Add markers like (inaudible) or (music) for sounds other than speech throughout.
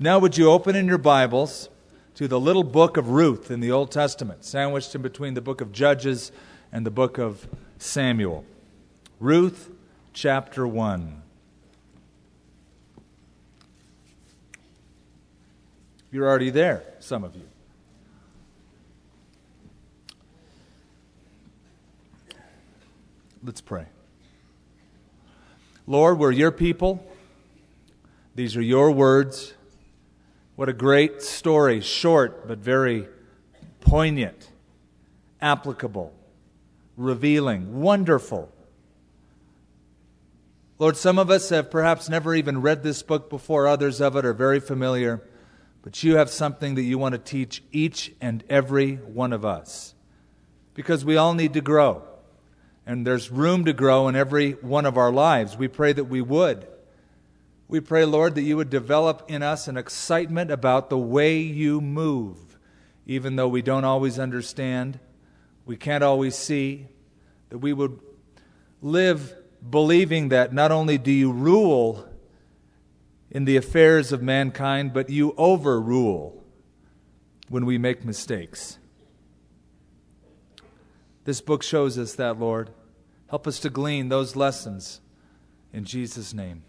Now, would you open in your Bibles to the little book of Ruth in the Old Testament, sandwiched in between the book of Judges and the book of Samuel? Ruth chapter 1. You're already there, some of you. Let's pray. Lord, we're your people. These are your words. What a great story, short but very poignant, applicable, revealing, wonderful. Lord, some of us have perhaps never even read this book before, others of it are very familiar, but you have something that you want to teach each and every one of us. Because we all need to grow, and there's room to grow in every one of our lives. We pray that we would. We pray, Lord, that you would develop in us an excitement about the way you move, even though we don't always understand, we can't always see, that we would live believing that not only do you rule in the affairs of mankind, but you overrule when we make mistakes. This book shows us that, Lord. Help us to glean those lessons in Jesus' name.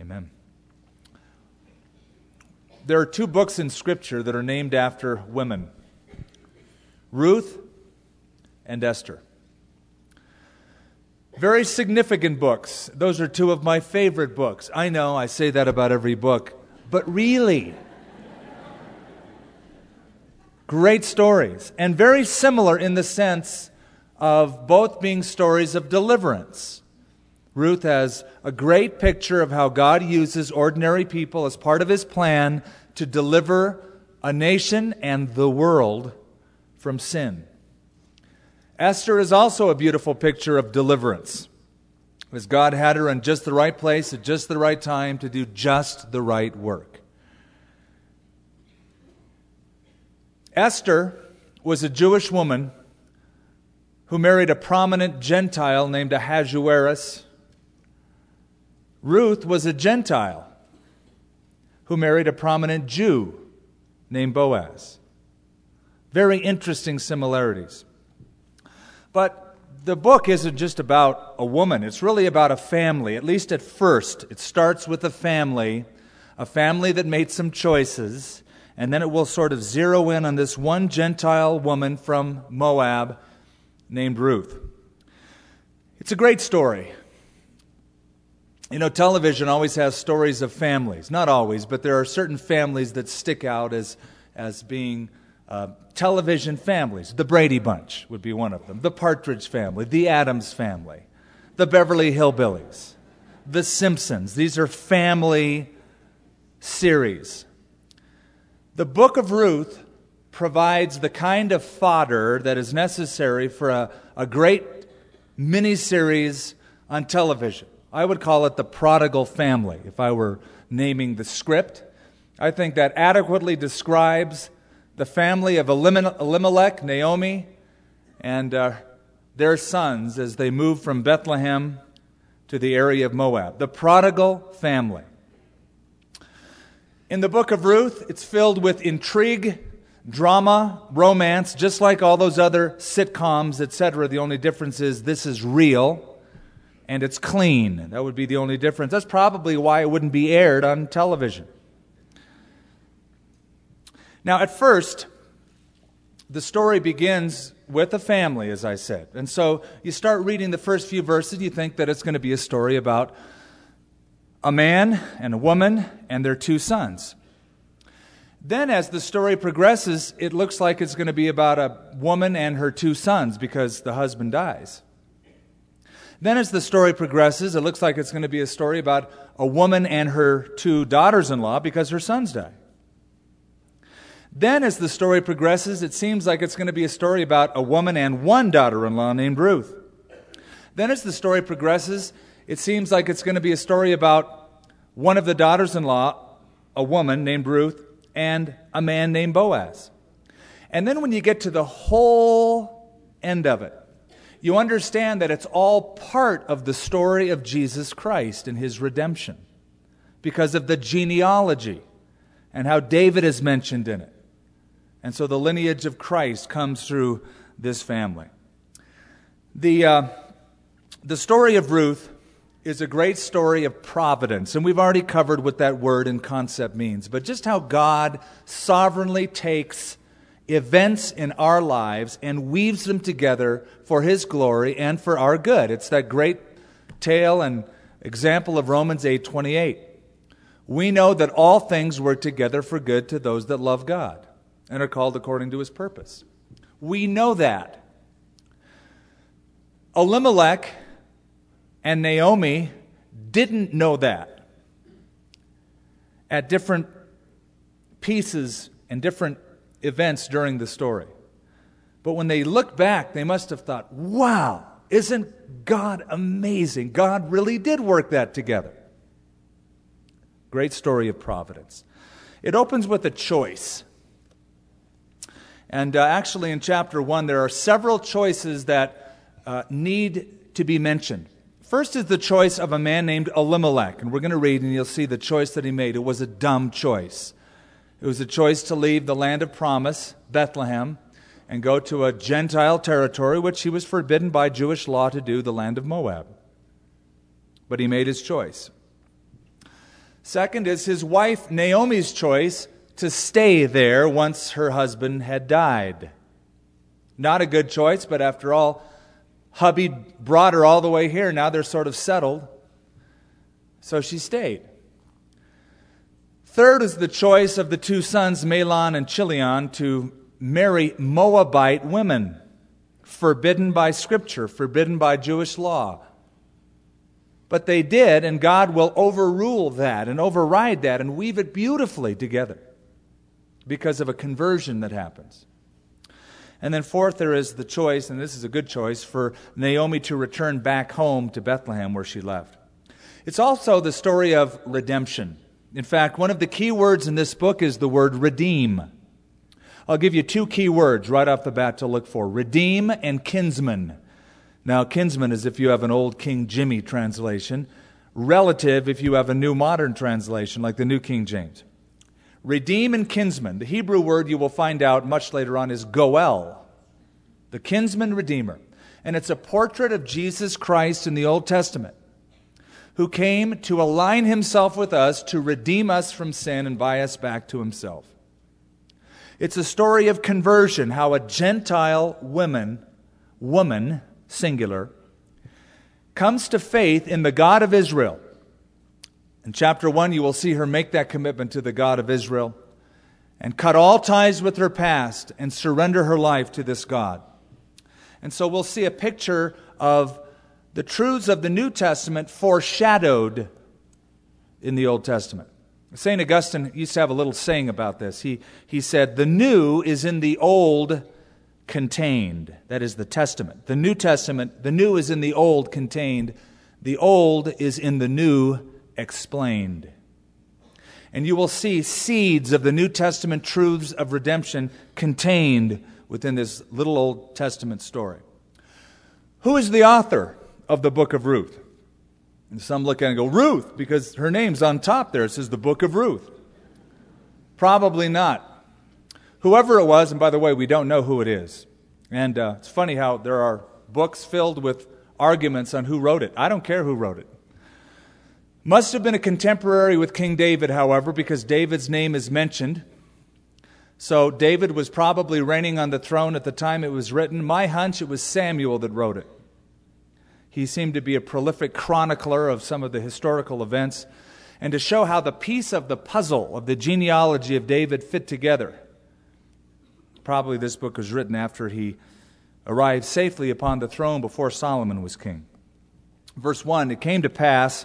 Amen. There are two books in Scripture that are named after women Ruth and Esther. Very significant books. Those are two of my favorite books. I know I say that about every book, but really, great stories, and very similar in the sense of both being stories of deliverance. Ruth has a great picture of how God uses ordinary people as part of his plan to deliver a nation and the world from sin. Esther is also a beautiful picture of deliverance, as God had her in just the right place at just the right time to do just the right work. Esther was a Jewish woman who married a prominent Gentile named Ahasuerus Ruth was a Gentile who married a prominent Jew named Boaz. Very interesting similarities. But the book isn't just about a woman, it's really about a family, at least at first. It starts with a family, a family that made some choices, and then it will sort of zero in on this one Gentile woman from Moab named Ruth. It's a great story. You know, television always has stories of families. Not always, but there are certain families that stick out as, as being uh, television families. The Brady Bunch would be one of them, the Partridge family, the Addams family, the Beverly Hillbillies, the Simpsons. These are family series. The book of Ruth provides the kind of fodder that is necessary for a, a great miniseries on television. I would call it the prodigal family if I were naming the script. I think that adequately describes the family of Elimelech, Naomi, and uh, their sons as they move from Bethlehem to the area of Moab. The prodigal family. In the book of Ruth, it's filled with intrigue, drama, romance, just like all those other sitcoms, etc. The only difference is this is real and it's clean. That would be the only difference. That's probably why it wouldn't be aired on television. Now, at first, the story begins with a family, as I said. And so you start reading the first few verses, you think that it's going to be a story about a man and a woman and their two sons. Then, as the story progresses, it looks like it's going to be about a woman and her two sons because the husband dies. Then, as the story progresses, it looks like it's going to be a story about a woman and her two daughters in law because her sons die. Then, as the story progresses, it seems like it's going to be a story about a woman and one daughter in law named Ruth. Then, as the story progresses, it seems like it's going to be a story about one of the daughters in law, a woman named Ruth, and a man named Boaz. And then, when you get to the whole end of it, you understand that it's all part of the story of Jesus Christ and his redemption. because of the genealogy and how David is mentioned in it. And so the lineage of Christ comes through this family. The, uh, the story of Ruth is a great story of providence, and we've already covered what that word and concept means, but just how God sovereignly takes events in our lives and weaves them together for His glory and for our good. It's that great tale and example of Romans 8:28. We know that all things work together for good to those that love God and are called according to his purpose. We know that. Elimelech and Naomi didn't know that at different pieces and different events during the story. But when they look back, they must have thought, wow, isn't God amazing? God really did work that together. Great story of providence. It opens with a choice. And uh, actually, in chapter 1, there are several choices that uh, need to be mentioned. First is the choice of a man named Elimelech. And we're going to read, and you'll see the choice that he made. It was a dumb choice. It was a choice to leave the land of promise, Bethlehem, and go to a Gentile territory, which he was forbidden by Jewish law to do, the land of Moab. But he made his choice. Second is his wife Naomi's choice to stay there once her husband had died. Not a good choice, but after all, hubby brought her all the way here. Now they're sort of settled. So she stayed. Third is the choice of the two sons, Mahlon and Chilion, to marry Moabite women, forbidden by Scripture, forbidden by Jewish law. But they did, and God will overrule that and override that and weave it beautifully together because of a conversion that happens. And then, fourth, there is the choice, and this is a good choice, for Naomi to return back home to Bethlehem where she left. It's also the story of redemption. In fact, one of the key words in this book is the word redeem. I'll give you two key words right off the bat to look for redeem and kinsman. Now, kinsman is if you have an old King Jimmy translation, relative if you have a new modern translation like the New King James. Redeem and kinsman. The Hebrew word you will find out much later on is goel, the kinsman redeemer. And it's a portrait of Jesus Christ in the Old Testament, who came to align himself with us to redeem us from sin and buy us back to himself. It's a story of conversion, how a Gentile woman, woman, singular, comes to faith in the God of Israel. In chapter 1, you will see her make that commitment to the God of Israel and cut all ties with her past and surrender her life to this God. And so we'll see a picture of the truths of the New Testament foreshadowed in the Old Testament. St. Augustine used to have a little saying about this. He, he said, The new is in the old contained. That is the Testament. The New Testament, the new is in the Old contained. The Old is in the New explained. And you will see seeds of the New Testament truths of redemption contained within this little Old Testament story. Who is the author of the book of Ruth? And some look at it and go, Ruth, because her name's on top there. It says the book of Ruth. Probably not. Whoever it was, and by the way, we don't know who it is. And uh, it's funny how there are books filled with arguments on who wrote it. I don't care who wrote it. Must have been a contemporary with King David, however, because David's name is mentioned. So David was probably reigning on the throne at the time it was written. My hunch, it was Samuel that wrote it. He seemed to be a prolific chronicler of some of the historical events and to show how the piece of the puzzle of the genealogy of David fit together. Probably this book was written after he arrived safely upon the throne before Solomon was king. Verse 1 It came to pass,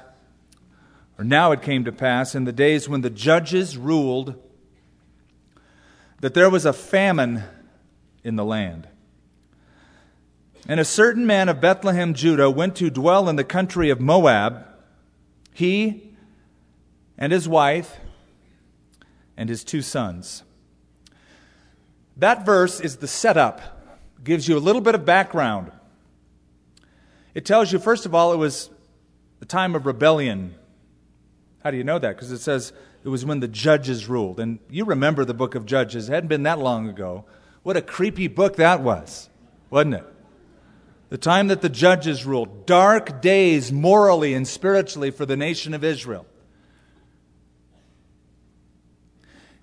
or now it came to pass, in the days when the judges ruled, that there was a famine in the land. And a certain man of Bethlehem, Judah, went to dwell in the country of Moab, he and his wife and his two sons. That verse is the setup, gives you a little bit of background. It tells you, first of all, it was the time of rebellion. How do you know that? Because it says it was when the judges ruled. And you remember the book of Judges. It hadn't been that long ago. What a creepy book that was, wasn't it? The time that the judges ruled. Dark days morally and spiritually for the nation of Israel.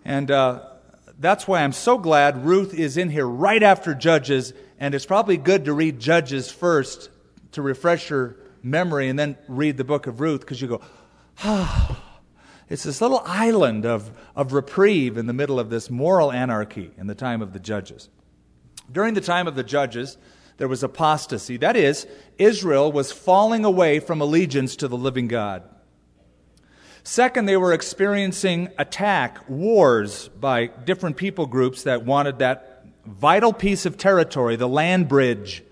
And uh, that's why I'm so glad Ruth is in here right after Judges. And it's probably good to read Judges first to refresh your memory and then read the book of Ruth because you go, ah. (sighs) It's this little island of, of reprieve in the middle of this moral anarchy in the time of the judges. During the time of the judges, there was apostasy. That is, Israel was falling away from allegiance to the living God. Second, they were experiencing attack, wars by different people groups that wanted that vital piece of territory, the land bridge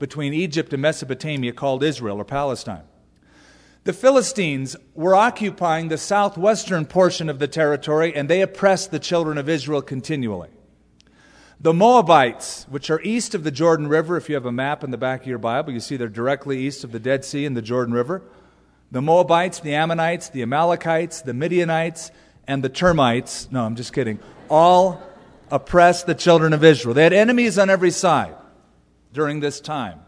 between Egypt and Mesopotamia called Israel or Palestine. The Philistines were occupying the southwestern portion of the territory and they oppressed the children of Israel continually. The Moabites, which are east of the Jordan River, if you have a map in the back of your Bible, you see they're directly east of the Dead Sea and the Jordan River. The Moabites, the Ammonites, the Amalekites, the Midianites, and the termites, no, I'm just kidding, all oppressed the children of Israel. They had enemies on every side during this time.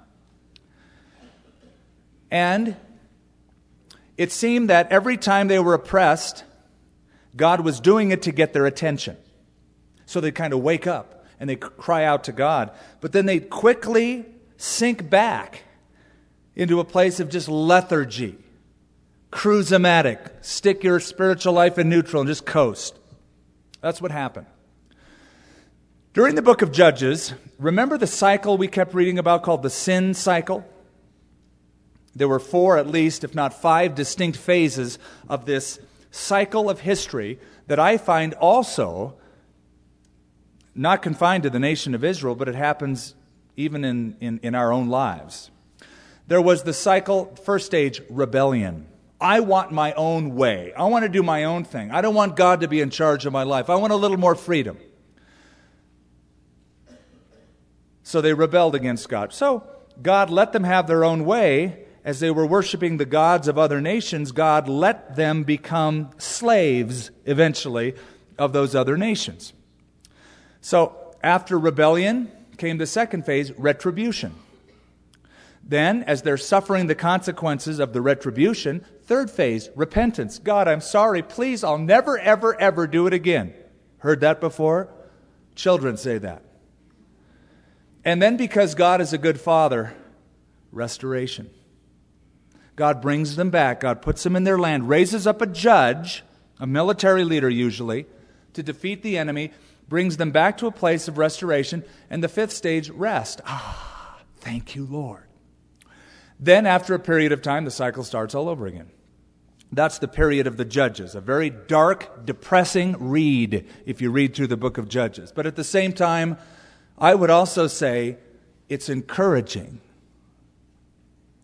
And it seemed that every time they were oppressed, God was doing it to get their attention. So they'd kind of wake up and they cry out to God. But then they'd quickly sink back into a place of just lethargy, cruise-o-matic, stick your spiritual life in neutral and just coast. That's what happened. During the book of Judges, remember the cycle we kept reading about called the sin cycle? There were four, at least, if not five, distinct phases of this cycle of history that I find also not confined to the nation of Israel, but it happens even in, in, in our own lives. There was the cycle, first stage, rebellion. I want my own way. I want to do my own thing. I don't want God to be in charge of my life. I want a little more freedom. So they rebelled against God. So God let them have their own way, as they were worshiping the gods of other nations, God let them become slaves eventually of those other nations. So, after rebellion came the second phase, retribution. Then, as they're suffering the consequences of the retribution, third phase, repentance. God, I'm sorry. Please, I'll never, ever, ever do it again. Heard that before? Children say that. And then, because God is a good father, restoration. God brings them back. God puts them in their land, raises up a judge, a military leader usually, to defeat the enemy, brings them back to a place of restoration. And the fifth stage, rest. Ah, thank you, Lord. Then, after a period of time, the cycle starts all over again. That's the period of the Judges, a very dark, depressing read if you read through the book of Judges. But at the same time, I would also say it's encouraging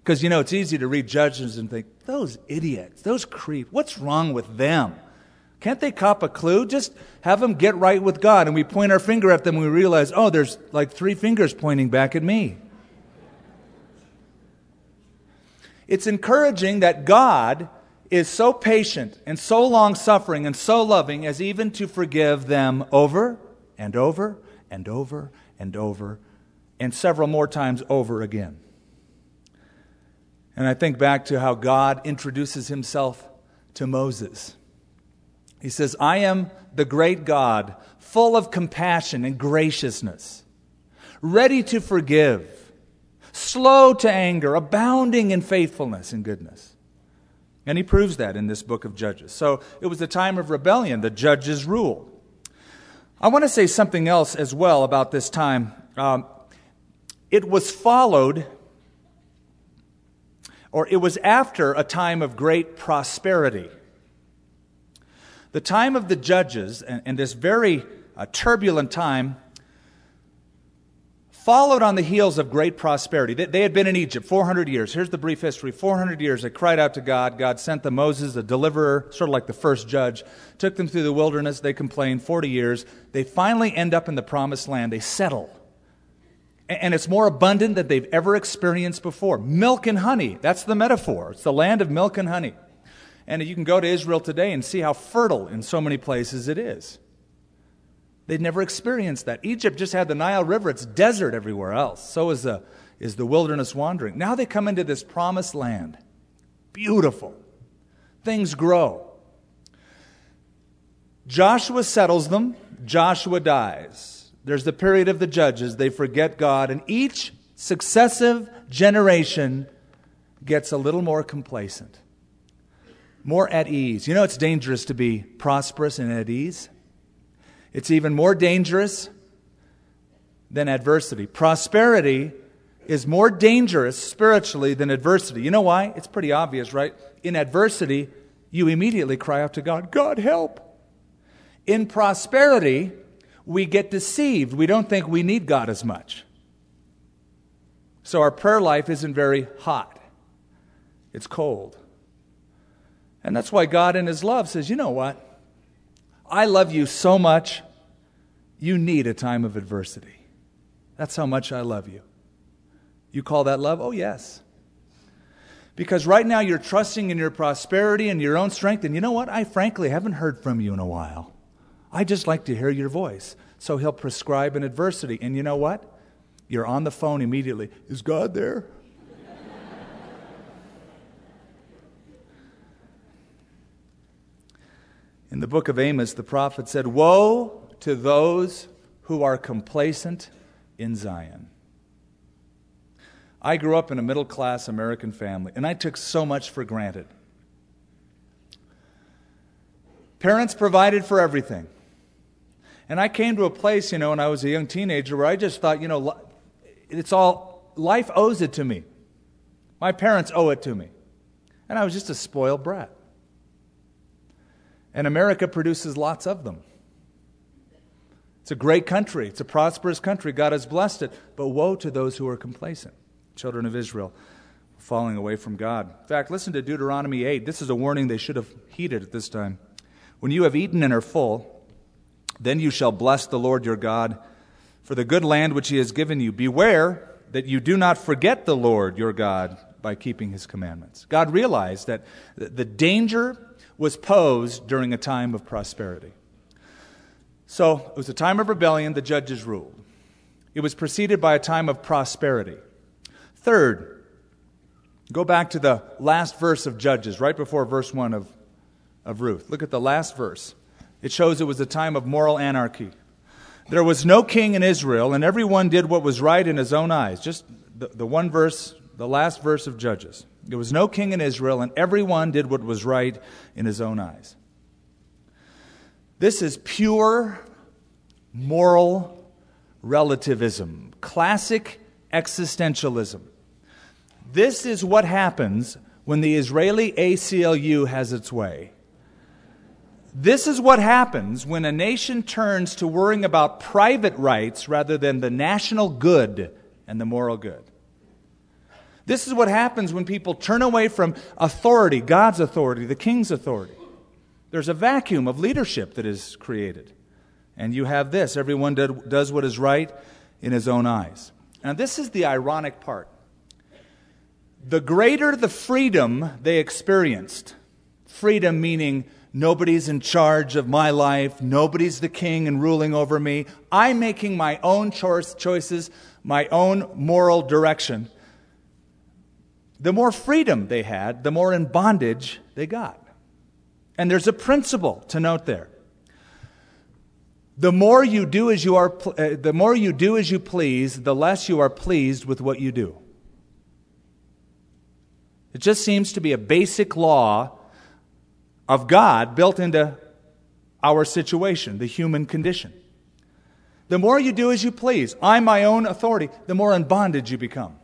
because, you know, it's easy to read Judges and think, those idiots, those creep, what's wrong with them? Can't they cop a clue? Just have them get right with God. And we point our finger at them and we realize, oh, there's like three fingers pointing back at me. It's encouraging that God is so patient and so long suffering and so loving as even to forgive them over and over and over and over and several more times over again. And I think back to how God introduces himself to Moses. He says, I am the great God, full of compassion and graciousness, ready to forgive, slow to anger, abounding in faithfulness and goodness. And he proves that in this book of Judges. So it was a time of rebellion. The judges ruled. I want to say something else as well about this time. Um, it was followed or it was after a time of great prosperity. The time of the judges and, and this very uh, turbulent time followed on the heels of great prosperity. They, they, had been in Egypt 400 years. Here's the brief history 400 years. They cried out to God. God sent them Moses, a deliverer, sort of like the first judge, took them through the wilderness. They complained 40 years. They finally end up in the promised land. They settle and it's more abundant than they've ever experienced before. Milk and honey, that's the metaphor. It's the land of milk and honey. And you can go to Israel today and see how fertile in so many places it is. They'd never experienced that. Egypt just had the Nile River, it's desert everywhere else. So is the, is the wilderness wandering. Now they come into this promised land. Beautiful. Things grow. Joshua settles them, Joshua dies. There's the period of the judges. They forget God, and each successive generation gets a little more complacent, more at ease. You know, it's dangerous to be prosperous and at ease. It's even more dangerous than adversity. Prosperity is more dangerous spiritually than adversity. You know why? It's pretty obvious, right? In adversity, you immediately cry out to God, God, help. In prosperity, we get deceived. We don't think we need God as much. So our prayer life isn't very hot, it's cold. And that's why God, in His love, says, You know what? I love you so much, you need a time of adversity. That's how much I love you. You call that love? Oh, yes. Because right now you're trusting in your prosperity and your own strength, and you know what? I frankly haven't heard from you in a while. I just like to hear your voice. So he'll prescribe an adversity. And you know what? You're on the phone immediately. Is God there? In the book of Amos, the prophet said, Woe to those who are complacent in Zion. I grew up in a middle class American family, and I took so much for granted. Parents provided for everything. And I came to a place, you know, when I was a young teenager where I just thought, you know, it's all, life owes it to me. My parents owe it to me. And I was just a spoiled brat. And America produces lots of them. It's a great country, it's a prosperous country. God has blessed it. But woe to those who are complacent. Children of Israel falling away from God. In fact, listen to Deuteronomy 8. This is a warning they should have heeded at this time. When you have eaten and are full, then you shall bless the Lord your God for the good land which he has given you. Beware that you do not forget the Lord your God by keeping his commandments. God realized that the danger was posed during a time of prosperity. So it was a time of rebellion, the judges ruled. It was preceded by a time of prosperity. Third, go back to the last verse of Judges, right before verse 1 of, of Ruth. Look at the last verse. It shows it was a time of moral anarchy. There was no king in Israel, and everyone did what was right in his own eyes. Just the, the one verse, the last verse of Judges. There was no king in Israel, and everyone did what was right in his own eyes. This is pure moral relativism, classic existentialism. This is what happens when the Israeli ACLU has its way. This is what happens when a nation turns to worrying about private rights rather than the national good and the moral good. This is what happens when people turn away from authority, God's authority, the king's authority. There's a vacuum of leadership that is created. And you have this everyone does what is right in his own eyes. Now, this is the ironic part. The greater the freedom they experienced, freedom meaning Nobody's in charge of my life. Nobody's the king and ruling over me. I'm making my own choices, my own moral direction. The more freedom they had, the more in bondage they got. And there's a principle to note there. The more you do as you are, uh, the more you do as you please, the less you are pleased with what you do. It just seems to be a basic law of God built into our situation, the human condition. The more you do as you please, I'm my own authority, the more in bondage you become.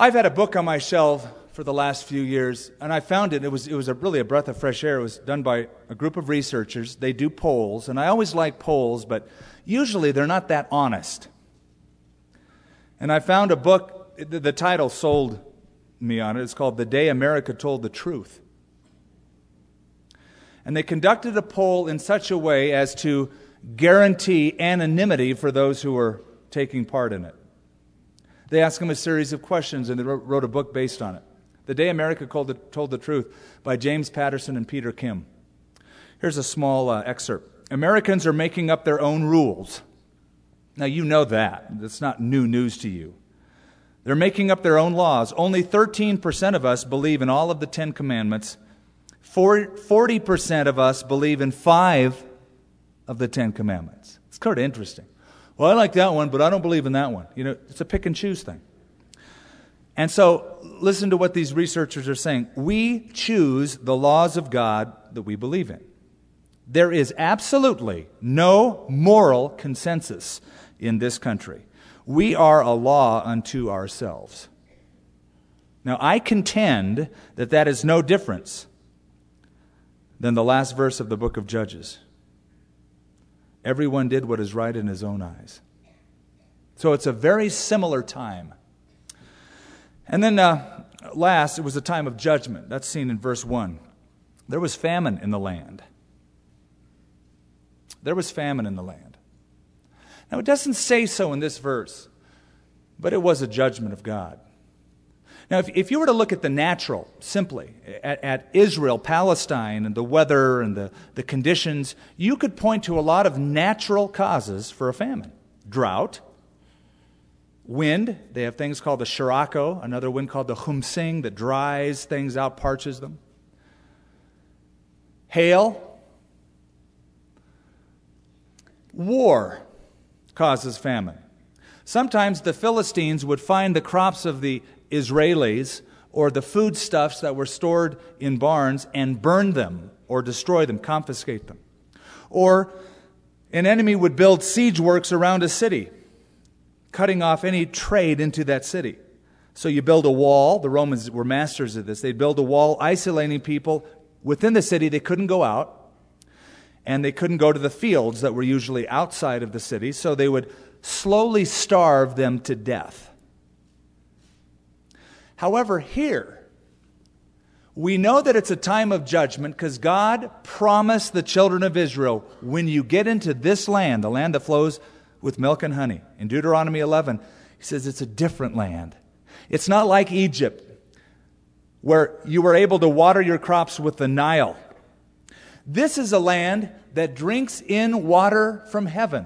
I've had a book on my shelf for the last few years, and I found it. It was, it was a, really a breath of fresh air. It was done by a group of researchers. They do polls, and I always like polls, but usually they're not that honest. And I found a book, the, the title sold me on it. It's called The Day America Told the Truth. And they conducted a poll in such a way as to guarantee anonymity for those who were taking part in it. They asked him a series of questions and they wrote a book based on it. The Day America Told the, Told the Truth by James Patterson and Peter Kim. Here's a small uh, excerpt Americans are making up their own rules. Now, you know that. That's not new news to you. They're making up their own laws. Only 13% of us believe in all of the Ten Commandments. 40% of us believe in five of the Ten Commandments. It's kind of interesting. Well, I like that one, but I don't believe in that one. You know, it's a pick and choose thing. And so, listen to what these researchers are saying. We choose the laws of God that we believe in. There is absolutely no moral consensus in this country. We are a law unto ourselves. Now, I contend that that is no difference than the last verse of the book of Judges. Everyone did what is right in his own eyes. So it's a very similar time. And then uh, last, it was a time of judgment. That's seen in verse 1. There was famine in the land. There was famine in the land. Now, it doesn't say so in this verse, but it was a judgment of God. Now, if, if you were to look at the natural, simply, at, at Israel, Palestine, and the weather and the, the conditions, you could point to a lot of natural causes for a famine drought, wind. They have things called the Sirocco, another wind called the Khamsin that dries things out, parches them. Hail. War causes famine. Sometimes the Philistines would find the crops of the Israelis or the foodstuffs that were stored in barns and burn them or destroy them, confiscate them. Or an enemy would build siege works around a city, cutting off any trade into that city. So you build a wall. The Romans were masters of this. They'd build a wall, isolating people within the city. They couldn't go out and they couldn't go to the fields that were usually outside of the city, so they would slowly starve them to death. However, here, we know that it's a time of judgment because God promised the children of Israel when you get into this land, the land that flows with milk and honey, in Deuteronomy 11, He says it's a different land. It's not like Egypt, where you were able to water your crops with the Nile. This is a land that drinks in water from heaven.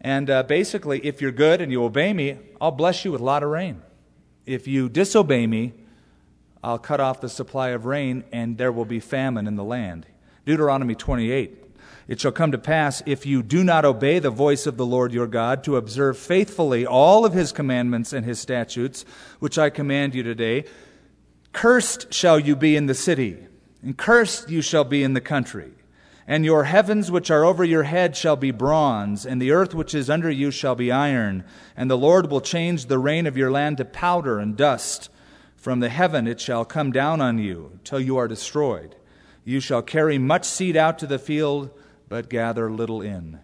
And uh, basically, if you're good and you obey me, I'll bless you with a lot of rain. If you disobey me, I'll cut off the supply of rain, and there will be famine in the land. Deuteronomy 28. It shall come to pass, if you do not obey the voice of the Lord your God, to observe faithfully all of his commandments and his statutes, which I command you today, cursed shall you be in the city, and cursed you shall be in the country. And your heavens which are over your head shall be bronze, and the earth which is under you shall be iron. And the Lord will change the rain of your land to powder and dust. From the heaven it shall come down on you, till you are destroyed. You shall carry much seed out to the field, but gather little in.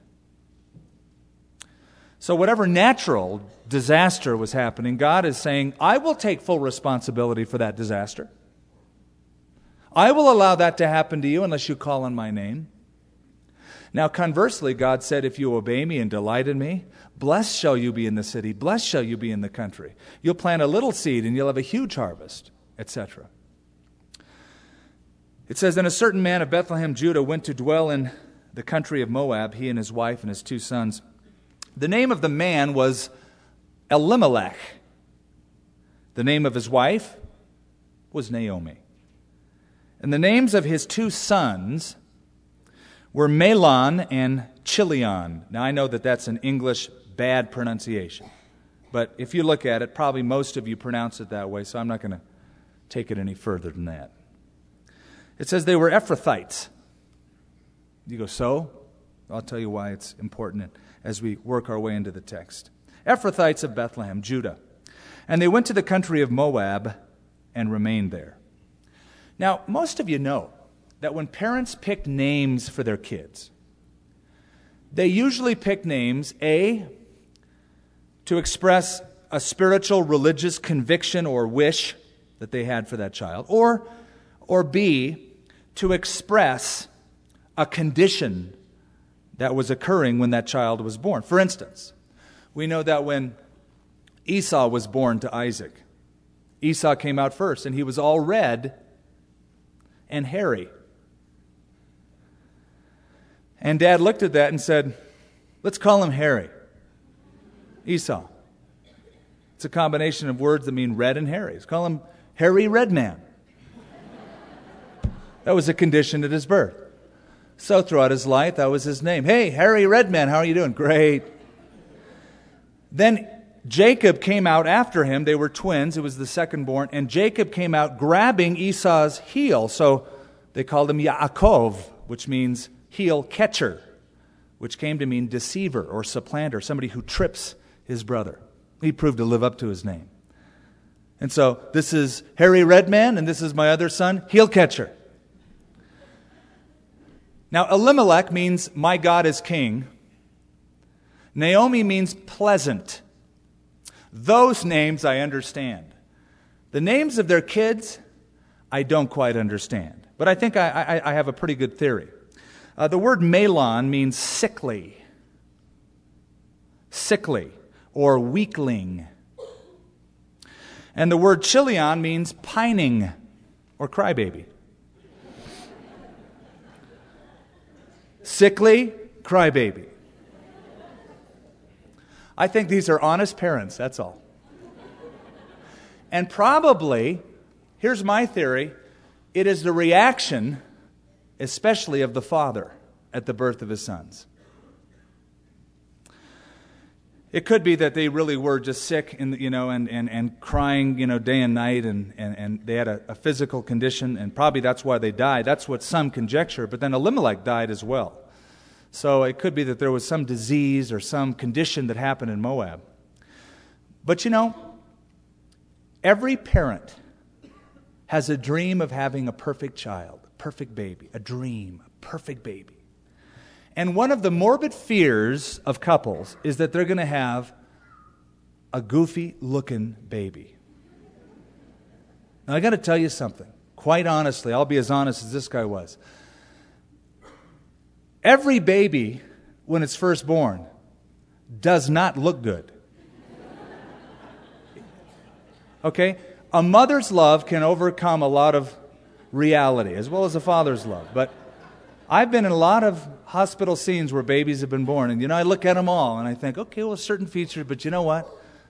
So, whatever natural disaster was happening, God is saying, I will take full responsibility for that disaster. I will allow that to happen to you unless you call on my name. Now, conversely, God said, If you obey me and delight in me, blessed shall you be in the city, blessed shall you be in the country. You'll plant a little seed and you'll have a huge harvest, etc. It says, Then a certain man of Bethlehem, Judah, went to dwell in the country of Moab, he and his wife and his two sons. The name of the man was Elimelech. The name of his wife was Naomi. And the names of his two sons were Mahlon and Chilion. Now, I know that that's an English bad pronunciation, but if you look at it, probably most of you pronounce it that way, so I'm not going to take it any further than that. It says they were Ephrathites. You go, so? I'll tell you why it's important as we work our way into the text. Ephrathites of Bethlehem, Judah. And they went to the country of Moab and remained there. Now, most of you know that when parents pick names for their kids, they usually pick names, A, to express a spiritual, religious conviction or wish that they had for that child, or, or B, to express a condition that was occurring when that child was born. For instance, we know that when Esau was born to Isaac, Esau came out first, and he was all red and hairy. And dad looked at that and said, Let's call him Harry. Esau. It's a combination of words that mean red and hairy. Let's call him Harry Redman. That was a condition at his birth. So throughout his life, that was his name. Hey, Harry Redman, how are you doing? Great. Then Jacob came out after him. They were twins. It was the second born. And Jacob came out grabbing Esau's heel. So they called him Yaakov, which means heel catcher, which came to mean deceiver or supplanter, somebody who trips his brother. He proved to live up to his name. And so this is Harry Redman, and this is my other son, heel catcher. Now, Elimelech means my God is king. Naomi means pleasant. Those names I understand. The names of their kids, I don't quite understand. But I think I, I, I have a pretty good theory. Uh, the word Mahlon means sickly, sickly, or weakling. And the word Chilion means pining or crybaby. Sickly, crybaby. I think these are honest parents, that's all. And probably, here's my theory it is the reaction, especially of the father, at the birth of his sons. It could be that they really were just sick and, you know, and, and, and crying you know, day and night, and, and, and they had a, a physical condition, and probably that's why they died. That's what some conjecture. But then Elimelech died as well. So it could be that there was some disease or some condition that happened in Moab. But you know, every parent has a dream of having a perfect child, a perfect baby, a dream, a perfect baby. And one of the morbid fears of couples is that they're going to have a goofy looking baby. Now, I got to tell you something. Quite honestly, I'll be as honest as this guy was. Every baby, when it's first born, does not look good. (laughs) Okay? A mother's love can overcome a lot of reality, as well as a father's love. But I've been in a lot of hospital scenes where babies have been born, and you know, I look at them all and I think, okay, well, certain features, but you know what?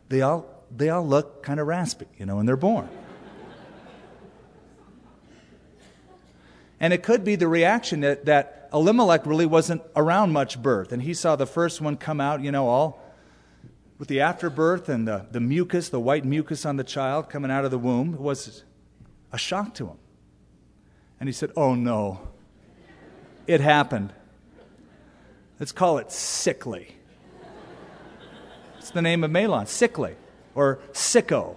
They all, they all look kind of raspy, you know, when they're born. And it could be the reaction that, that Elimelech really wasn't around much birth. And he saw the first one come out, you know, all with the afterbirth and the, the mucus, the white mucus on the child coming out of the womb. Was a shock to him. And he said, Oh no, it happened. Let's call it sickly. It's the name of Mahlon, sickly, or sicko.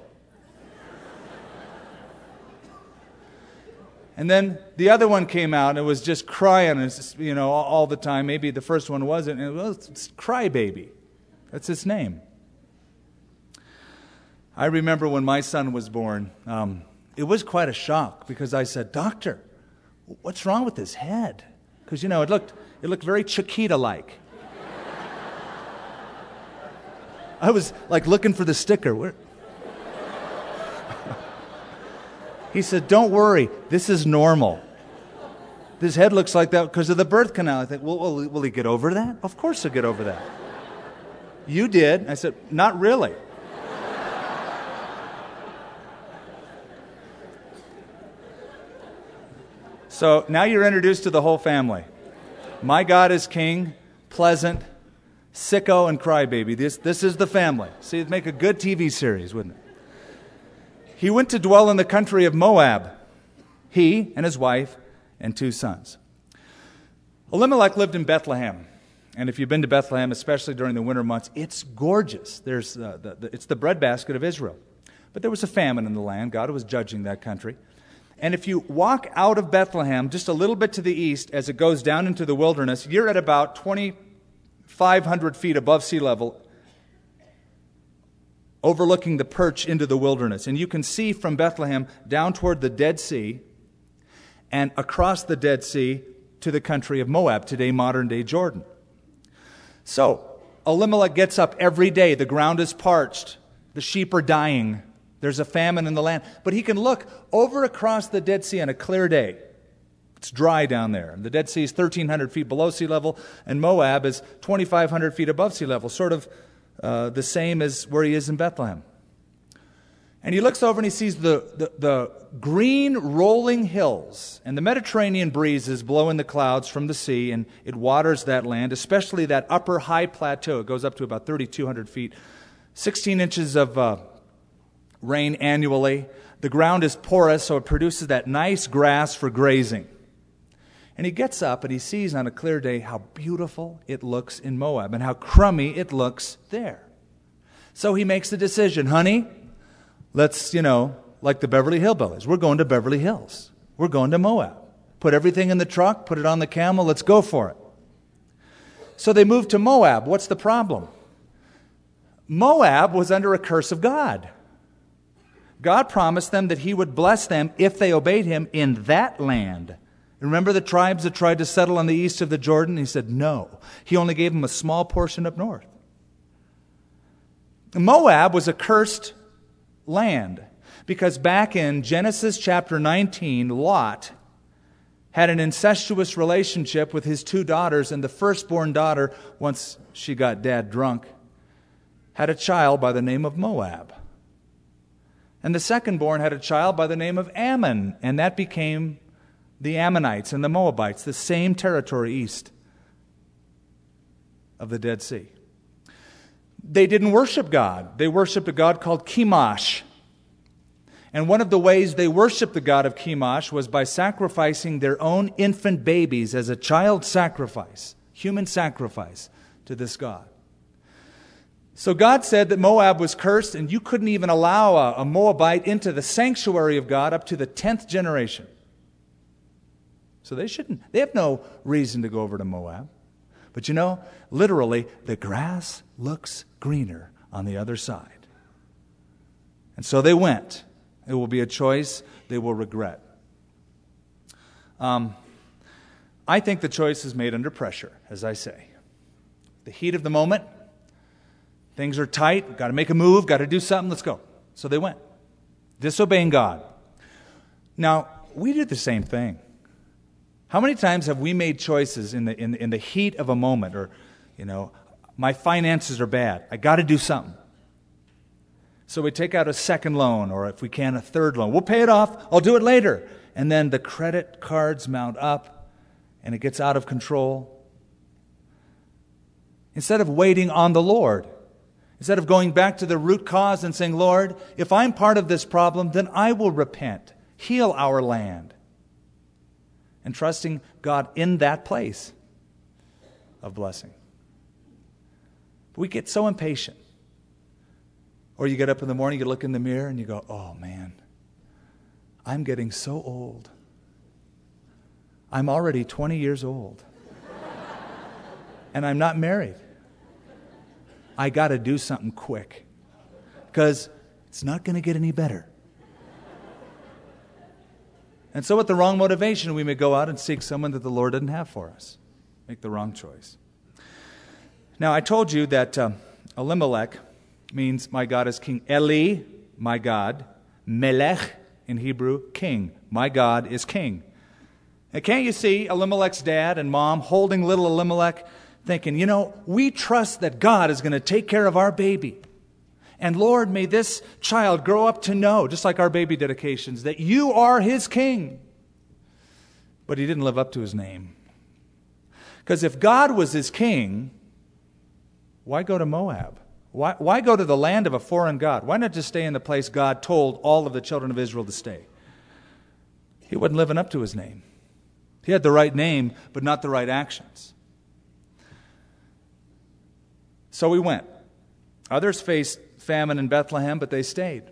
And then the other one came out and was just crying, you know, all, the time. Maybe the first one wasn't. And it was Crybaby. That's its name. I remember when my son was born, um, it was quite a shock because I said, Doctor, what's wrong with his head? Because, you know, it looked, it looked very Chiquita like. I was like looking for the sticker. Where, (laughs) He said, Don't worry, this is normal. His head looks like that because of the birth canal. I think, well, will, will he get over that? Of course he'll get over that. You did. I said, Not really. So now you're introduced to the whole family. My God is king, pleasant, sicko, and crybaby. This, this is the family. See, it'd make a good TV series, wouldn't it? He went to dwell in the country of Moab, he and his wife and two sons. Elimelech lived in Bethlehem. And if you've been to Bethlehem, especially during the winter months, it's gorgeous. There's, uh, the, the, it's the breadbasket of Israel. But there was a famine in the land. God was judging that country. And if you walk out of Bethlehem just a little bit to the east as it goes down into the wilderness, you're at about 2,500 feet above sea level overlooking the perch into the wilderness. And you can see from Bethlehem down toward the Dead Sea and across the Dead Sea to the country of Moab, today modern day Jordan. So, Elimelech gets up every day. The ground is parched. The sheep are dying. There's a famine in the land. But he can look over across the Dead Sea on a clear day. It's dry down there. The Dead Sea is 1,300 feet below sea level, and Moab is 2,500 feet above sea level, sort of uh, the same as where he is in Bethlehem. And he looks over and he sees the, the, the, green rolling hills. And the Mediterranean breeze is blowing the clouds from the sea, and it waters that land, especially that upper high plateau. It goes up to about 3,200 feet, 16 inches of uh, rain annually. The ground is porous, so it produces that nice grass for grazing. And he gets up and he sees on a clear day how beautiful it looks in Moab and how crummy it looks there. So he makes the decision, honey, let's, you know, like the Beverly Hillbillies. We're going to Beverly Hills. We're going to Moab. Put everything in the truck, put it on the camel, let's go for it. So they moved to Moab. What's the problem? Moab was under a curse of God. God promised them that He would bless them if they obeyed Him in that land. Remember the tribes that tried to settle on the east of the Jordan? He said no. He only gave them a small portion up north. Moab was a cursed land. Because back in Genesis chapter 19, Lot had an incestuous relationship with his two daughters, and the firstborn daughter, once she got dad drunk, had a child by the name of Moab. And the second born had a child by the name of Ammon, and that became the Ammonites and the Moabites, the same territory east of the Dead Sea. They didn't worship God. They worshiped a God called Chemosh. And one of the ways they worshiped the God of Chemosh was by sacrificing their own infant babies as a child sacrifice, human sacrifice to this God. So God said that Moab was cursed, and you couldn't even allow a, a Moabite into the sanctuary of God up to the 10th generation. So they shouldn't, they have no reason to go over to Moab. But you know, literally, the grass looks greener on the other side. And so they went. It will be a choice they will regret. Um, I think the choice is made under pressure, as I say. The heat of the moment, things are tight, got to make a move, got to do something, let's go. So they went, disobeying God. Now, we did the same thing. How many times have we made choices in the, in, in the heat of a moment, or, you know, my finances are bad, I got to do something. So we take out a second loan, or if we can, a third loan. We'll pay it off, I'll do it later. And then the credit cards mount up, and it gets out of control. Instead of waiting on the Lord, instead of going back to the root cause and saying, Lord, if I'm part of this problem, then I will repent, heal our land, and trusting God in that place of blessing. But we get so impatient. Or you get up in the morning, you look in the mirror, and you go, oh man, I'm getting so old. I'm already 20 years old. and I'm not married. I got to do something quick because it's not going to get any better. And so, with the wrong motivation, we may go out and seek someone that the Lord didn't have for us. Make the wrong choice. Now, I told you that uh, Elimelech means my God is king. Eli, my God. Melech in Hebrew, king. My God is king. Now, can't you see Elimelech's dad and mom holding little Elimelech, thinking, you know, we trust that God is going to take care of our baby. And Lord, may this child grow up to know, just like our baby dedications, that you are his king. But he didn't live up to his name. Because if God was his king, why go to Moab? Why, why go to the land of a foreign God? Why not just stay in the place God told all of the children of Israel to stay? He wasn't living up to his name. He had the right name, but not the right actions. So we went. Others faced famine in Bethlehem, but they stayed.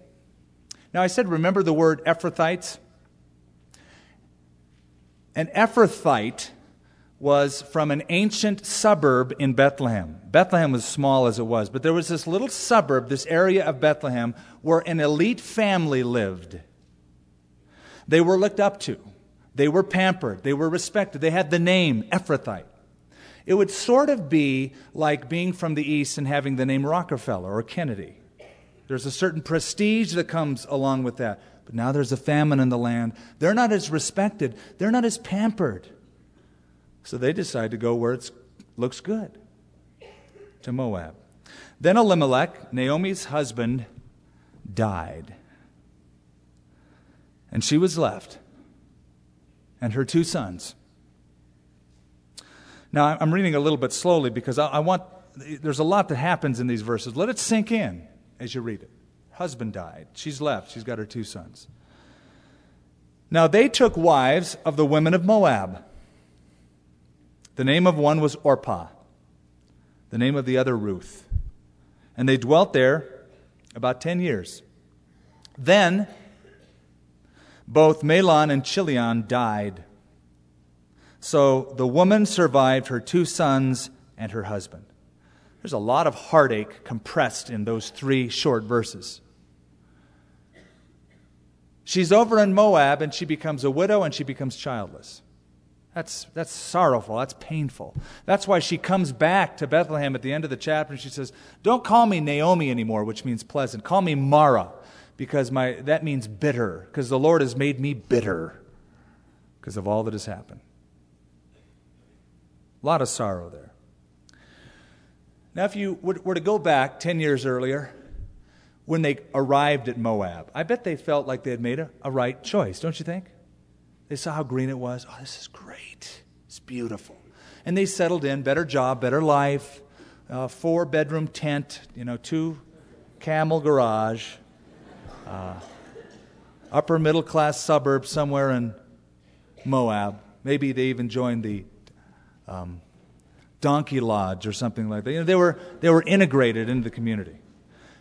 Now I said, remember the word Ephrathites? An Ephrathite was from an ancient suburb in Bethlehem. Bethlehem was small as it was, but there was this little suburb, this area of Bethlehem, where an elite family lived. They were looked up to, they were pampered, they were respected, they had the name Ephrathite. It would sort of be like being from the East and having the name Rockefeller or Kennedy. There's a certain prestige that comes along with that. But now there's a famine in the land. They're not as respected, they're not as pampered. So they decide to go where it looks good to Moab. Then Elimelech, Naomi's husband, died. And she was left, and her two sons. Now, I'm reading a little bit slowly because I, want, there's a lot that happens in these verses. Let it sink in as you read it. Husband died. She's left. She's got her two sons. Now, they took wives of the women of Moab. The name of one was Orpah, the name of the other, Ruth. And they dwelt there about 10 years. Then both Mahlon and Chilion died. So the woman survived her two sons and her husband. There's a lot of heartache compressed in those three short verses. She's over in Moab and she becomes a widow and she becomes childless. That's, that's sorrowful. That's painful. That's why she comes back to Bethlehem at the end of the chapter and she says, Don't call me Naomi anymore, which means pleasant. Call me Mara, because my, that means bitter, because the Lord has made me bitter because of all that has happened. A lot of sorrow there. Now, if you were to go back 10 years earlier, when they arrived at Moab, I bet they felt like they had made a, a right choice, don't you think? They saw how green it was. Oh, this is great. It's beautiful. And they settled in, better job, better life, uh, four bedroom tent, you know, two camel garage, uh, upper middle class suburb somewhere in Moab. Maybe they even joined the um, donkey lodge or something like that. You know, they, were, they were integrated into the community.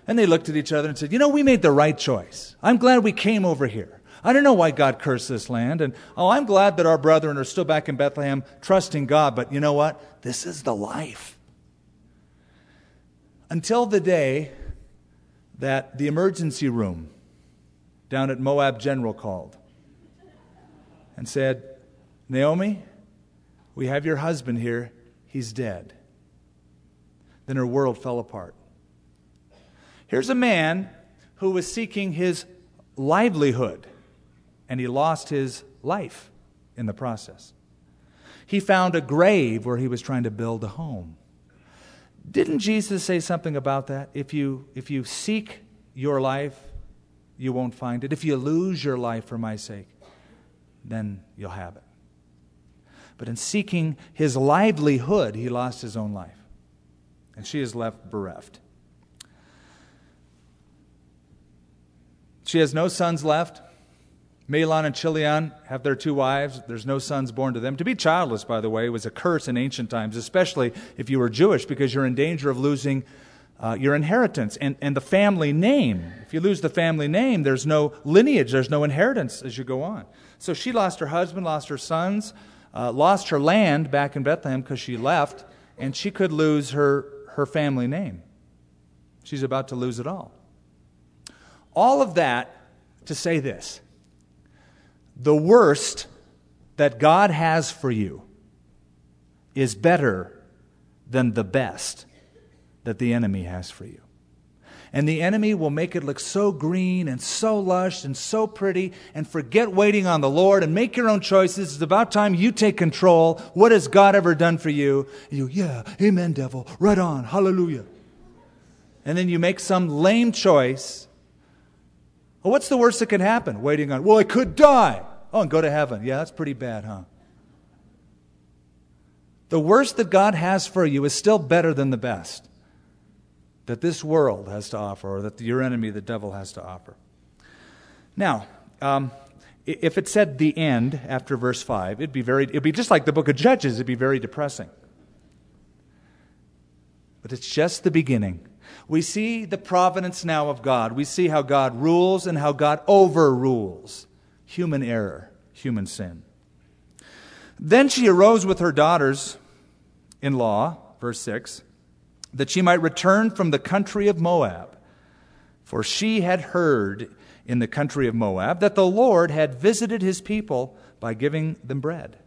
And they looked at each other and said, You know, we made the right choice. I'm glad we came over here. I don't know why God cursed this land. And oh, I'm glad that our brethren are still back in Bethlehem trusting God. But you know what? This is the life. Until the day that the emergency room down at Moab General called and said, Naomi, we have your husband here. He's dead. Then her world fell apart. Here's a man who was seeking his livelihood and he lost his life in the process. He found a grave where he was trying to build a home. Didn't Jesus say something about that? If you, if you seek your life, you won't find it. If you lose your life for my sake, then you'll have it. But in seeking his livelihood, he lost his own life. And she is left bereft. She has no sons left. Mahlon and Chilion have their two wives. There's no sons born to them. To be childless, by the way, was a curse in ancient times, especially if you were Jewish, because you're in danger of losing uh, your inheritance and, and the family name. If you lose the family name, there's no lineage, there's no inheritance as you go on. So she lost her husband, lost her sons, uh, lost her land back in Bethlehem because she left, and she could lose her, her family name. She's about to lose it all. All of that to say this the worst that God has for you is better than the best that the enemy has for you. And the enemy will make it look so green and so lush and so pretty and forget waiting on the Lord and make your own choices. It's about time you take control. What has God ever done for you? And you, yeah, amen, devil. Right on. Hallelujah. And then you make some lame choice well, what's the worst that could happen? Waiting on, well, I could die. Oh, and go to heaven. Yeah, that's pretty bad, huh? The worst that God has for you is still better than the best that this world has to offer or that your enemy, the devil, has to offer. Now, um, if it said the end after verse 5, it'd be, very, it'd be just like the book of Judges, it'd be very depressing. But it's just the beginning. We see the providence now of God. We see how God rules and how God overrules human error, human sin. Then she arose with her daughters in law, verse 6, that she might return from the country of Moab. For she had heard in the country of Moab that the Lord had visited his people by giving them bread.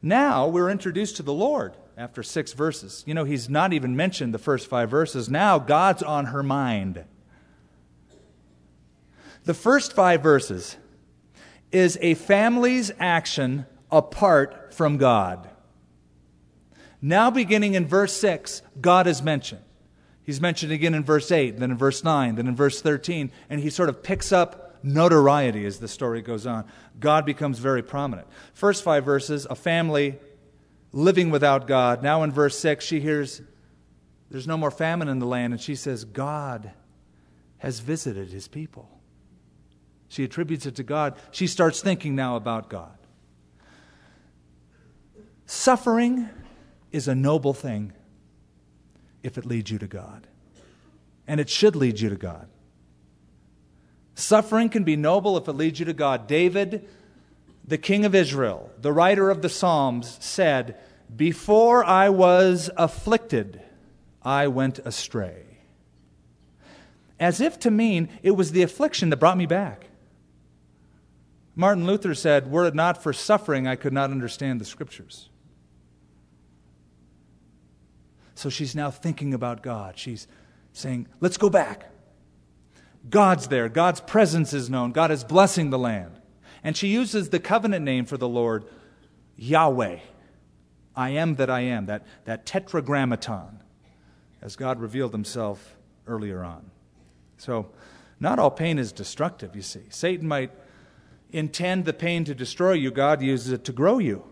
Now we're introduced to the Lord after six verses. You know, he's not even mentioned the first five verses. Now God's on her mind. The first five verses is a family's action apart from God. Now, beginning in verse 6, God is mentioned. He's mentioned again in verse 8, then in verse 9, then in verse 13, and he sort of picks up notoriety as the story goes on. God becomes very prominent. First five verses, a family living without God. Now in verse 6, she hears there's no more famine in the land, and she says, God has visited his people. She attributes it to God. She starts thinking now about God. Suffering is a noble thing if it leads you to God. And it should lead you to God. Suffering can be noble if it leads you to God. David, the king of Israel, the writer of the Psalms, said, Before I was afflicted, I went astray. As if to mean it was the affliction that brought me back. Martin Luther said, Were it not for suffering, I could not understand the scriptures. So she's now thinking about God. She's saying, Let's go back. God's there. God's presence is known. God is blessing the land. And she uses the covenant name for the Lord, Yahweh. I am that I am, that, that tetragrammaton, as God revealed himself earlier on. So, not all pain is destructive, you see. Satan might intend the pain to destroy you, God uses it to grow you.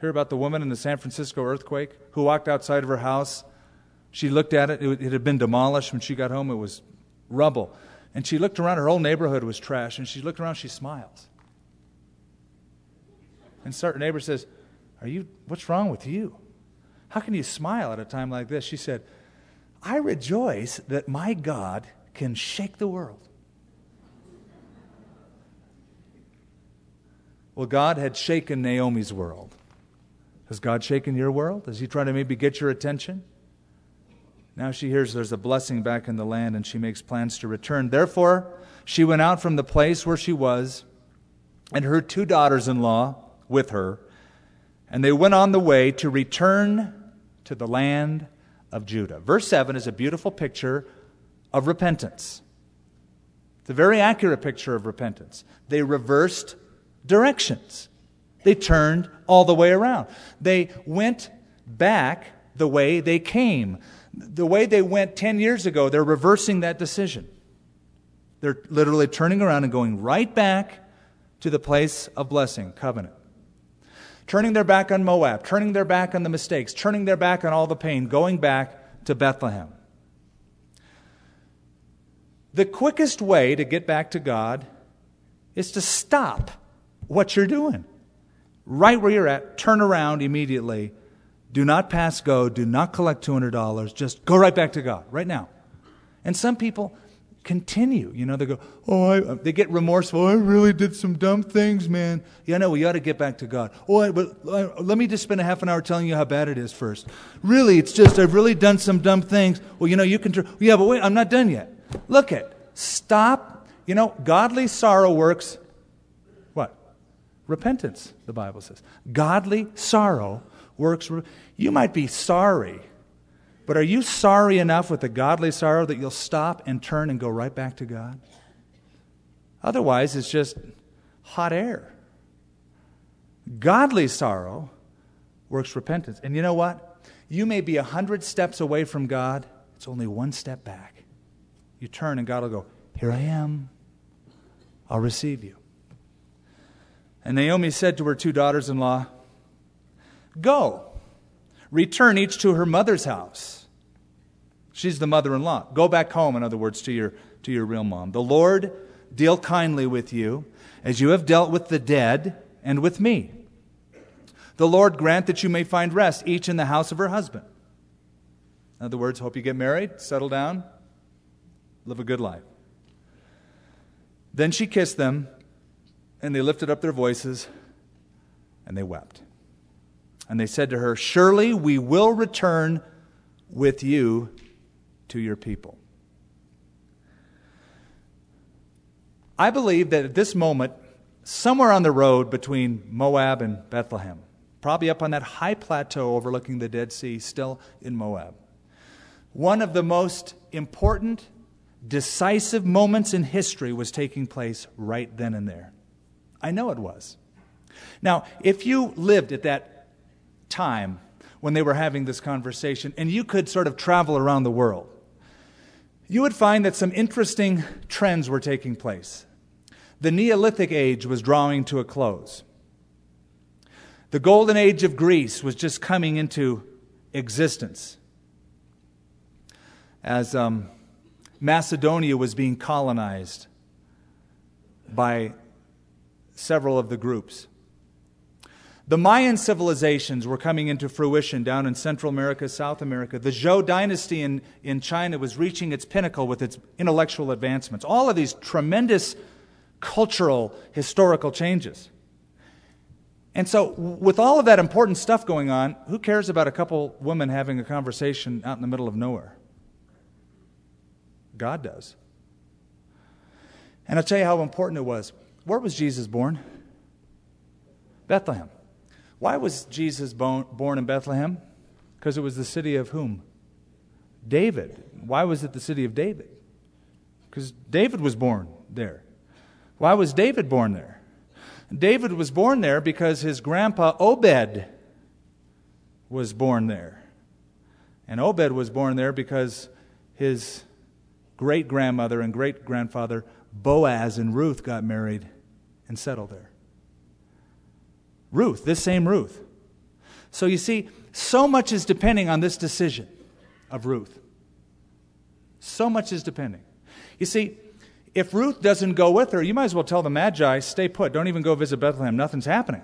Hear about the woman in the San Francisco earthquake who walked outside of her house. She looked at it, it had been demolished. When she got home, it was rubble. And she looked around, her whole neighborhood was trash. And she looked around, she smiles. And her neighbor says, Are you, what's wrong with you? How can you smile at a time like this? She said, I rejoice that my God can shake the world. Well, God had shaken Naomi's world. Has God shaken your world? Is He trying to maybe get your attention? Now she hears there's a blessing back in the land and she makes plans to return. Therefore, she went out from the place where she was and her two daughters in law with her, and they went on the way to return to the land of Judah. Verse 7 is a beautiful picture of repentance. It's a very accurate picture of repentance. They reversed directions. They turned all the way around. They went back the way they came. The way they went 10 years ago, they're reversing that decision. They're literally turning around and going right back to the place of blessing, covenant. Turning their back on Moab, turning their back on the mistakes, turning their back on all the pain, going back to Bethlehem. The quickest way to get back to God is to stop what you're doing right where you're at, turn around immediately. Do not pass go. Do not collect $200. Just go right back to God, right now. And some people continue. You know, they go, oh, I, they get remorseful. I really did some dumb things, man. Yeah, no, we ought to get back to God. Oh, I, but uh, let me just spend a half an hour telling you how bad it is first. Really, it's just I've really done some dumb things. Well, you know, you can. Tr- yeah, but wait, I'm not done yet. Look at, stop. You know, godly sorrow works repentance, the Bible says. Godly sorrow works. Re- you might be sorry, but are you sorry enough with the godly sorrow that you'll stop and turn and go right back to God? Otherwise, it's just hot air. Godly sorrow works repentance. And you know what? You may be a hundred steps away from God, it's only one step back. You turn, and God will go, Here I am. I'll receive you. And Naomi said to her two daughters in law, Go, return each to her mother's house. She's the mother in law. Go back home, in other words, to your, to your real mom. The Lord deal kindly with you as you have dealt with the dead and with me. The Lord grant that you may find rest, each in the house of her husband. In other words, hope you get married, settle down, live a good life. Then she kissed them and they lifted up their voices and they wept. And they said to her, Surely we will return with you to your people. I believe that at this moment, somewhere on the road between Moab and Bethlehem, probably up on that high plateau overlooking the Dead Sea, still in Moab, one of the most important decisive moments in history was taking place right then and there. I know it was. Now, if you lived at that time when they were having this conversation and you could sort of travel around the world, you would find that some interesting trends were taking place. The Neolithic age was drawing to a close. The golden age of Greece was just coming into existence. As um, Macedonia was being colonized by several of the groups. The Mayan civilizations were coming into fruition down in Central America, South America. The Zhou dynasty in, in China was reaching its pinnacle with its intellectual advancements. All of these tremendous cultural, historical changes. And so, with all of that important stuff going on, who cares about a couple women having a conversation out in the middle of nowhere? God does. And I'll tell you how important it was. Where was Jesus born? Bethlehem. Why was Jesus born in Bethlehem? Because it was the city of whom? David. Why was it the city of David? Because David was born there. Why was David born there? David was born there because his grandpa Obed was born there. And Obed was born there because his great grandmother and great grandfather Boaz and Ruth got married and settle there. Ruth, this same Ruth. So you see, so much is depending on this decision of Ruth. So much is depending. You see, if Ruth doesn't go with her, you might as well tell the Magi, stay put. Don't even go visit Bethlehem. Nothing's happening.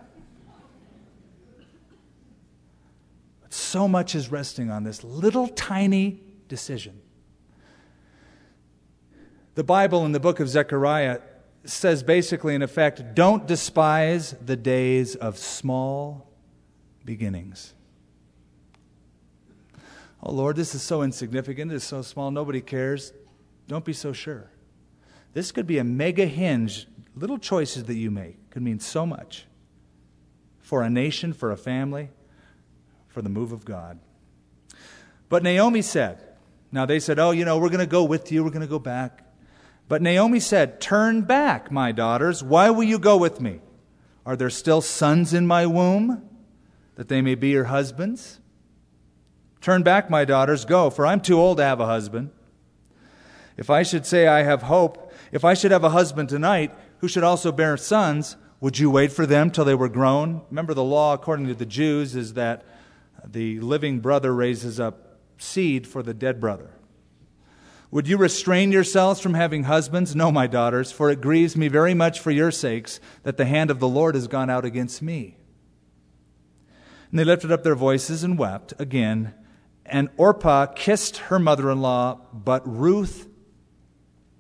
But so much is resting on this little tiny decision. The Bible in the book of Zechariah says basically, in effect, don't despise the days of small beginnings. Oh Lord, this is so insignificant, is so small, nobody cares. Don't be so sure. This could be a mega hinge. Little choices that you make could mean so much for a nation, for a family, for the move of God. But Naomi said, now they said, oh, you know, we're going to go with you, we're going to go back. But Naomi said, Turn back, my daughters. Why will you go with me? Are there still sons in my womb, that they may be your husbands? Turn back, my daughters, go, for I'm too old to have a husband. If I should say I have hope, if I should have a husband tonight who should also bear sons, would you wait for them till they were grown? Remember, the law, according to the Jews, is that the living brother raises up seed for the dead brother. Would you restrain yourselves from having husbands? No, my daughters, for it grieves me very much for your sakes that the hand of the Lord has gone out against me. And they lifted up their voices and wept again. And Orpah kissed her mother in law, but Ruth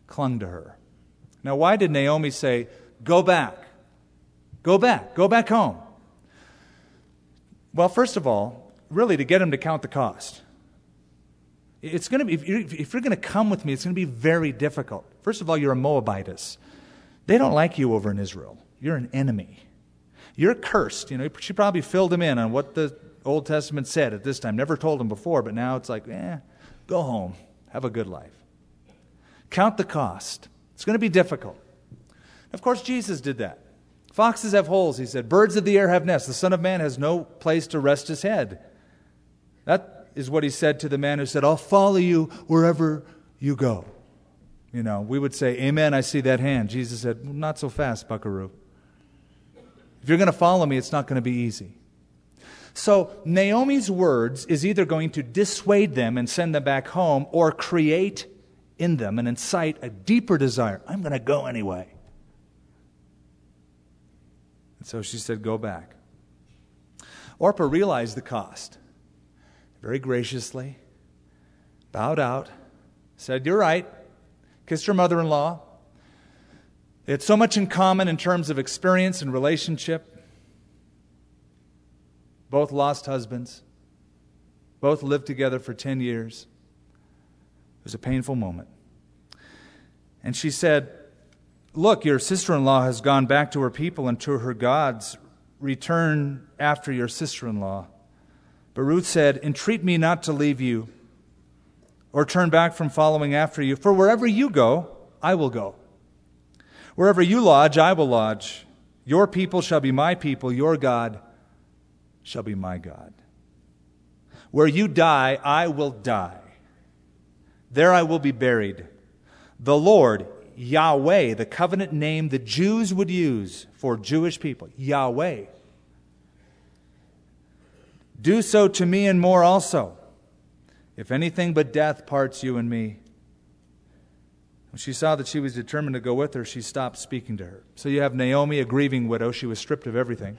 clung to her. Now, why did Naomi say, Go back? Go back. Go back home. Well, first of all, really to get him to count the cost. It's going to be, if you're, if you're going to come with me, it's going to be very difficult. First of all, you're a Moabitess. They don't like you over in Israel. You're an enemy. You're cursed. You know, she probably filled him in on what the Old Testament said at this time. Never told him before, but now it's like, eh, go home. Have a good life. Count the cost. It's going to be difficult. Of course, Jesus did that. Foxes have holes, he said. Birds of the air have nests. The Son of Man has no place to rest his head. That is what he said to the man who said, I'll follow you wherever you go. You know, we would say, Amen, I see that hand. Jesus said, Not so fast, buckaroo. If you're going to follow me, it's not going to be easy. So, Naomi's words is either going to dissuade them and send them back home or create in them and incite a deeper desire. I'm going to go anyway. And so she said, Go back. Orpah realized the cost very graciously, bowed out, said, You're right, kissed her mother in law. They had so much in common in terms of experience and relationship. Both lost husbands, both lived together for 10 years. It was a painful moment. And she said, Look, your sister in law has gone back to her people and to her gods. Return after your sister in law. But Ruth said, Entreat me not to leave you or turn back from following after you. For wherever you go, I will go. Wherever you lodge, I will lodge. Your people shall be my people, your God shall be my God. Where you die, I will die. There I will be buried. The Lord, Yahweh, the covenant name the Jews would use for Jewish people, Yahweh. Do so to me and more also, if anything but death parts you and me. When she saw that she was determined to go with her, she stopped speaking to her. So you have Naomi, a grieving widow. She was stripped of everything.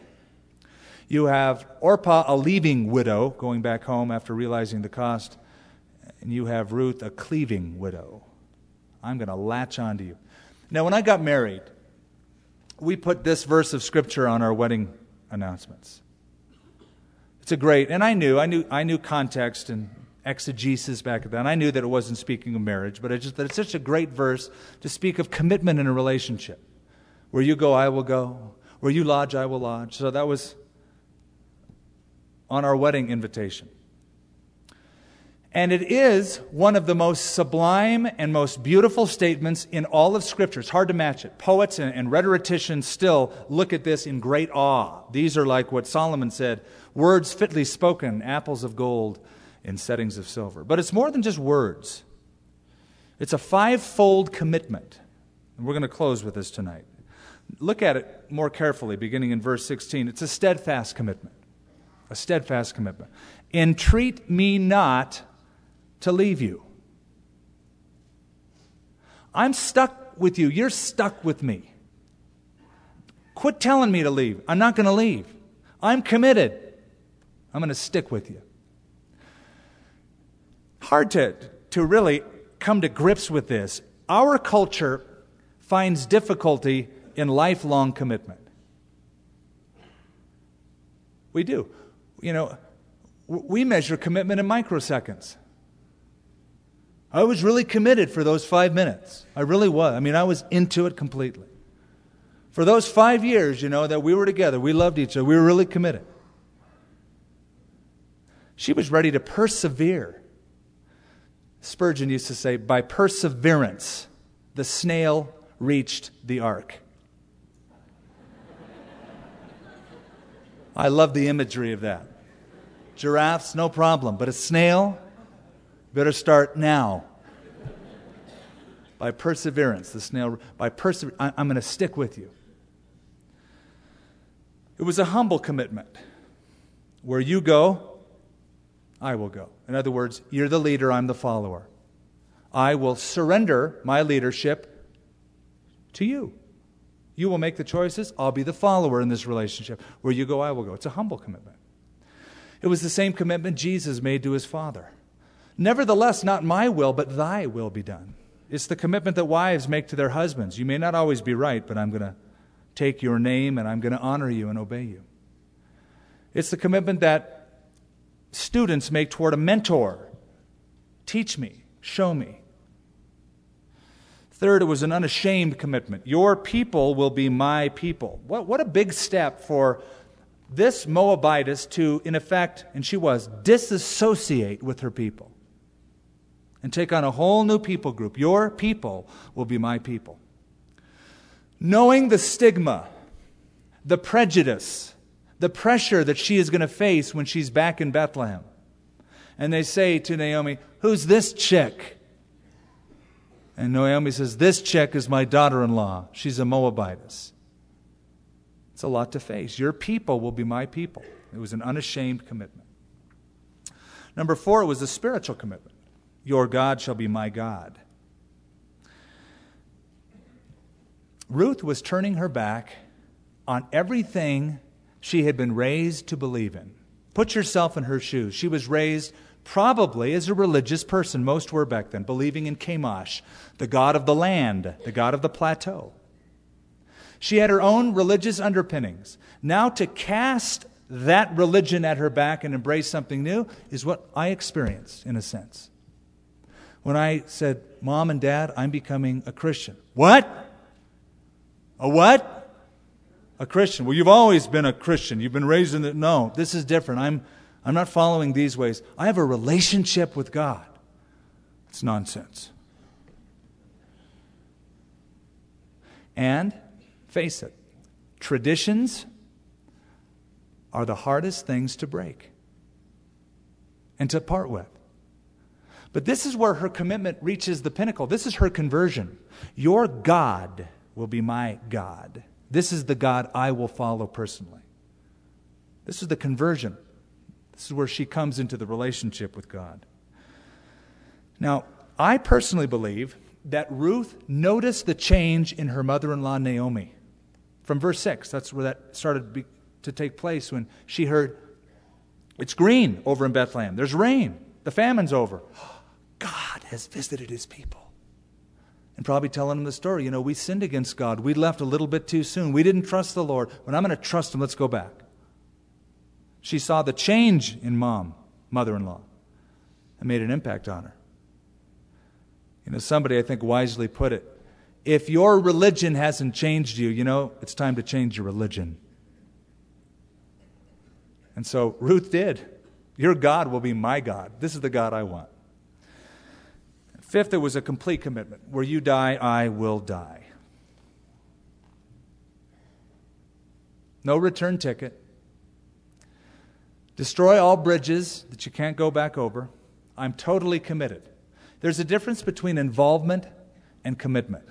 You have Orpah, a leaving widow, going back home after realizing the cost. And you have Ruth, a cleaving widow. I'm going to latch onto you. Now, when I got married, we put this verse of Scripture on our wedding announcements. It's a great, and I knew, I knew, I knew context and exegesis back then. I knew that it wasn't speaking of marriage, but just that it's such a great verse to speak of commitment in a relationship. Where you go, I will go. Where you lodge, I will lodge. So that was on our wedding invitation. And it is one of the most sublime and most beautiful statements in all of Scripture. It's hard to match it. Poets and, and, rhetoricians still look at this in great awe. These are like what Solomon said words fitly spoken, apples of gold in settings of silver. But it's more than just words, it's a fivefold commitment. And we're going to close with this tonight. Look at it more carefully, beginning in verse 16. It's a steadfast commitment. A steadfast commitment. Entreat me not to leave you. I'm stuck with you. You're stuck with me. Quit telling me to leave. I'm not going to leave. I'm committed. I'm going to stick with you. Hard to, to really come to grips with this. Our culture finds difficulty in lifelong commitment. We do. You know, we measure commitment in microseconds. I was really committed for those five minutes. I really was. I mean, I was into it completely. For those five years, you know, that we were together, we loved each other, we were really committed. She was ready to persevere. Spurgeon used to say, by perseverance, the snail reached the ark. I love the imagery of that. Giraffes, no problem, but a snail, Better start now. by perseverance, the snail, by perseverance, I'm going to stick with you. It was a humble commitment. Where you go, I will go. In other words, you're the leader, I'm the follower. I will surrender my leadership to you. You will make the choices, I'll be the follower in this relationship. Where you go, I will go. It's a humble commitment. It was the same commitment Jesus made to his Father. Nevertheless, not my will, but thy will be done. It's the commitment that wives make to their husbands. You may not always be right, but I'm going to take your name and I'm going to honor you and obey you. It's the commitment that students make toward a mentor. Teach me, show me. Third, it was an unashamed commitment. Your people will be my people. What, what a big step for this Moabitess to, in effect, and she was, disassociate with her people and take on a whole new people group. Your people will be my people. Knowing the stigma, the prejudice, the pressure that she is going to face when she's back in Bethlehem. And they say to Naomi, Who's this chick? And Naomi says, This chick is my daughter in law. She's a Moabitess. It's a lot to face. Your people will be my people. It was an unashamed commitment. Number four, it was a spiritual commitment. Your God shall be my God. Ruth was turning her back on everything she had been raised to believe in. Put yourself in her shoes. She was raised probably as a religious person, most were back then, believing in Chemosh, the god of the land, the god of the plateau. She had her own religious underpinnings. Now, to cast that religion at her back and embrace something new is what I experienced, in a sense when I said, Mom and Dad, I'm becoming a Christian. What? A what? A Christian. Well, you've always been a Christian. You've been raised in the. No, this is different. I'm, I'm not following these ways. I have a relationship with God. It's nonsense. And face it, traditions are the hardest things to break and to part with. But this is where her commitment reaches the pinnacle. This is her conversion. Your God will be my God. This is the God I will follow personally. This is the conversion. This is where she comes into the relationship with God. Now, I personally believe that Ruth noticed the change in her mother in law, Naomi. From verse 6, that's where that started to take place when she heard, It's green over in Bethlehem. There's rain. The famine's over. God has visited his people. And probably telling them the story. You know, we sinned against God. We left a little bit too soon. We didn't trust the Lord. When I'm going to trust him, let's go back. She saw the change in mom, mother in law, and made an impact on her. You know, somebody I think wisely put it if your religion hasn't changed you, you know, it's time to change your religion. And so Ruth did. Your God will be my God. This is the God I want. Fifth, it was a complete commitment. Where you die, I will die. No return ticket. Destroy all bridges that you can't go back over. I'm totally committed. There's a difference between involvement and commitment.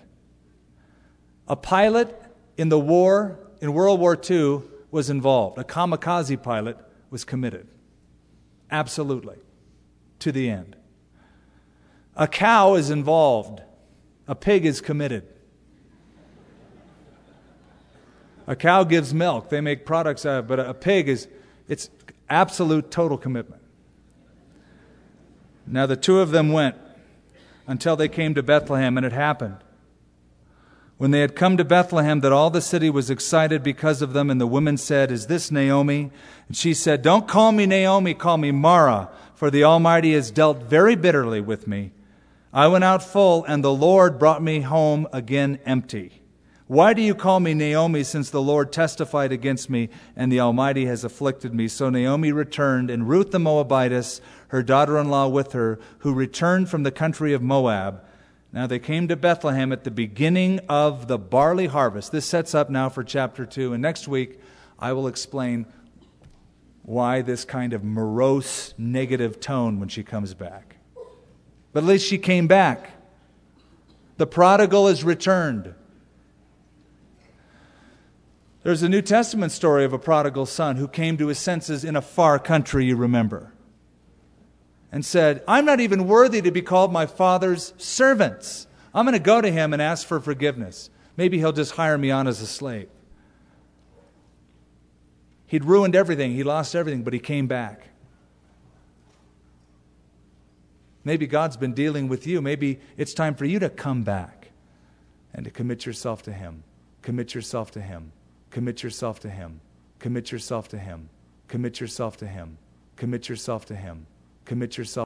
A pilot in the war, in World War II, was involved. A kamikaze pilot was committed. Absolutely. To the end. A cow is involved. A pig is committed. A cow gives milk. They make products out of it, but a pig is, it's absolute total commitment. Now the two of them went until they came to Bethlehem, and it happened. When they had come to Bethlehem, that all the city was excited because of them, and the women said, Is this Naomi? And she said, Don't call me Naomi, call me Mara, for the Almighty has dealt very bitterly with me. I went out full, and the Lord brought me home again empty. Why do you call me Naomi, since the Lord testified against me, and the Almighty has afflicted me? So Naomi returned, and Ruth the Moabitess, her daughter in law with her, who returned from the country of Moab. Now they came to Bethlehem at the beginning of the barley harvest. This sets up now for chapter 2. And next week, I will explain why this kind of morose, negative tone when she comes back. But at least she came back. The prodigal is returned. There's a New Testament story of a prodigal son who came to his senses in a far country, you remember, and said, I'm not even worthy to be called my father's servants. I'm going to go to him and ask for forgiveness. Maybe he'll just hire me on as a slave. He'd ruined everything, he lost everything, but he came back. Maybe God's been dealing with you. Maybe it's time for you to come back and to commit yourself to Him. Commit yourself to Him. Commit yourself to Him. Commit yourself to Him. Commit yourself to Him. Commit yourself to Him. Commit yourself.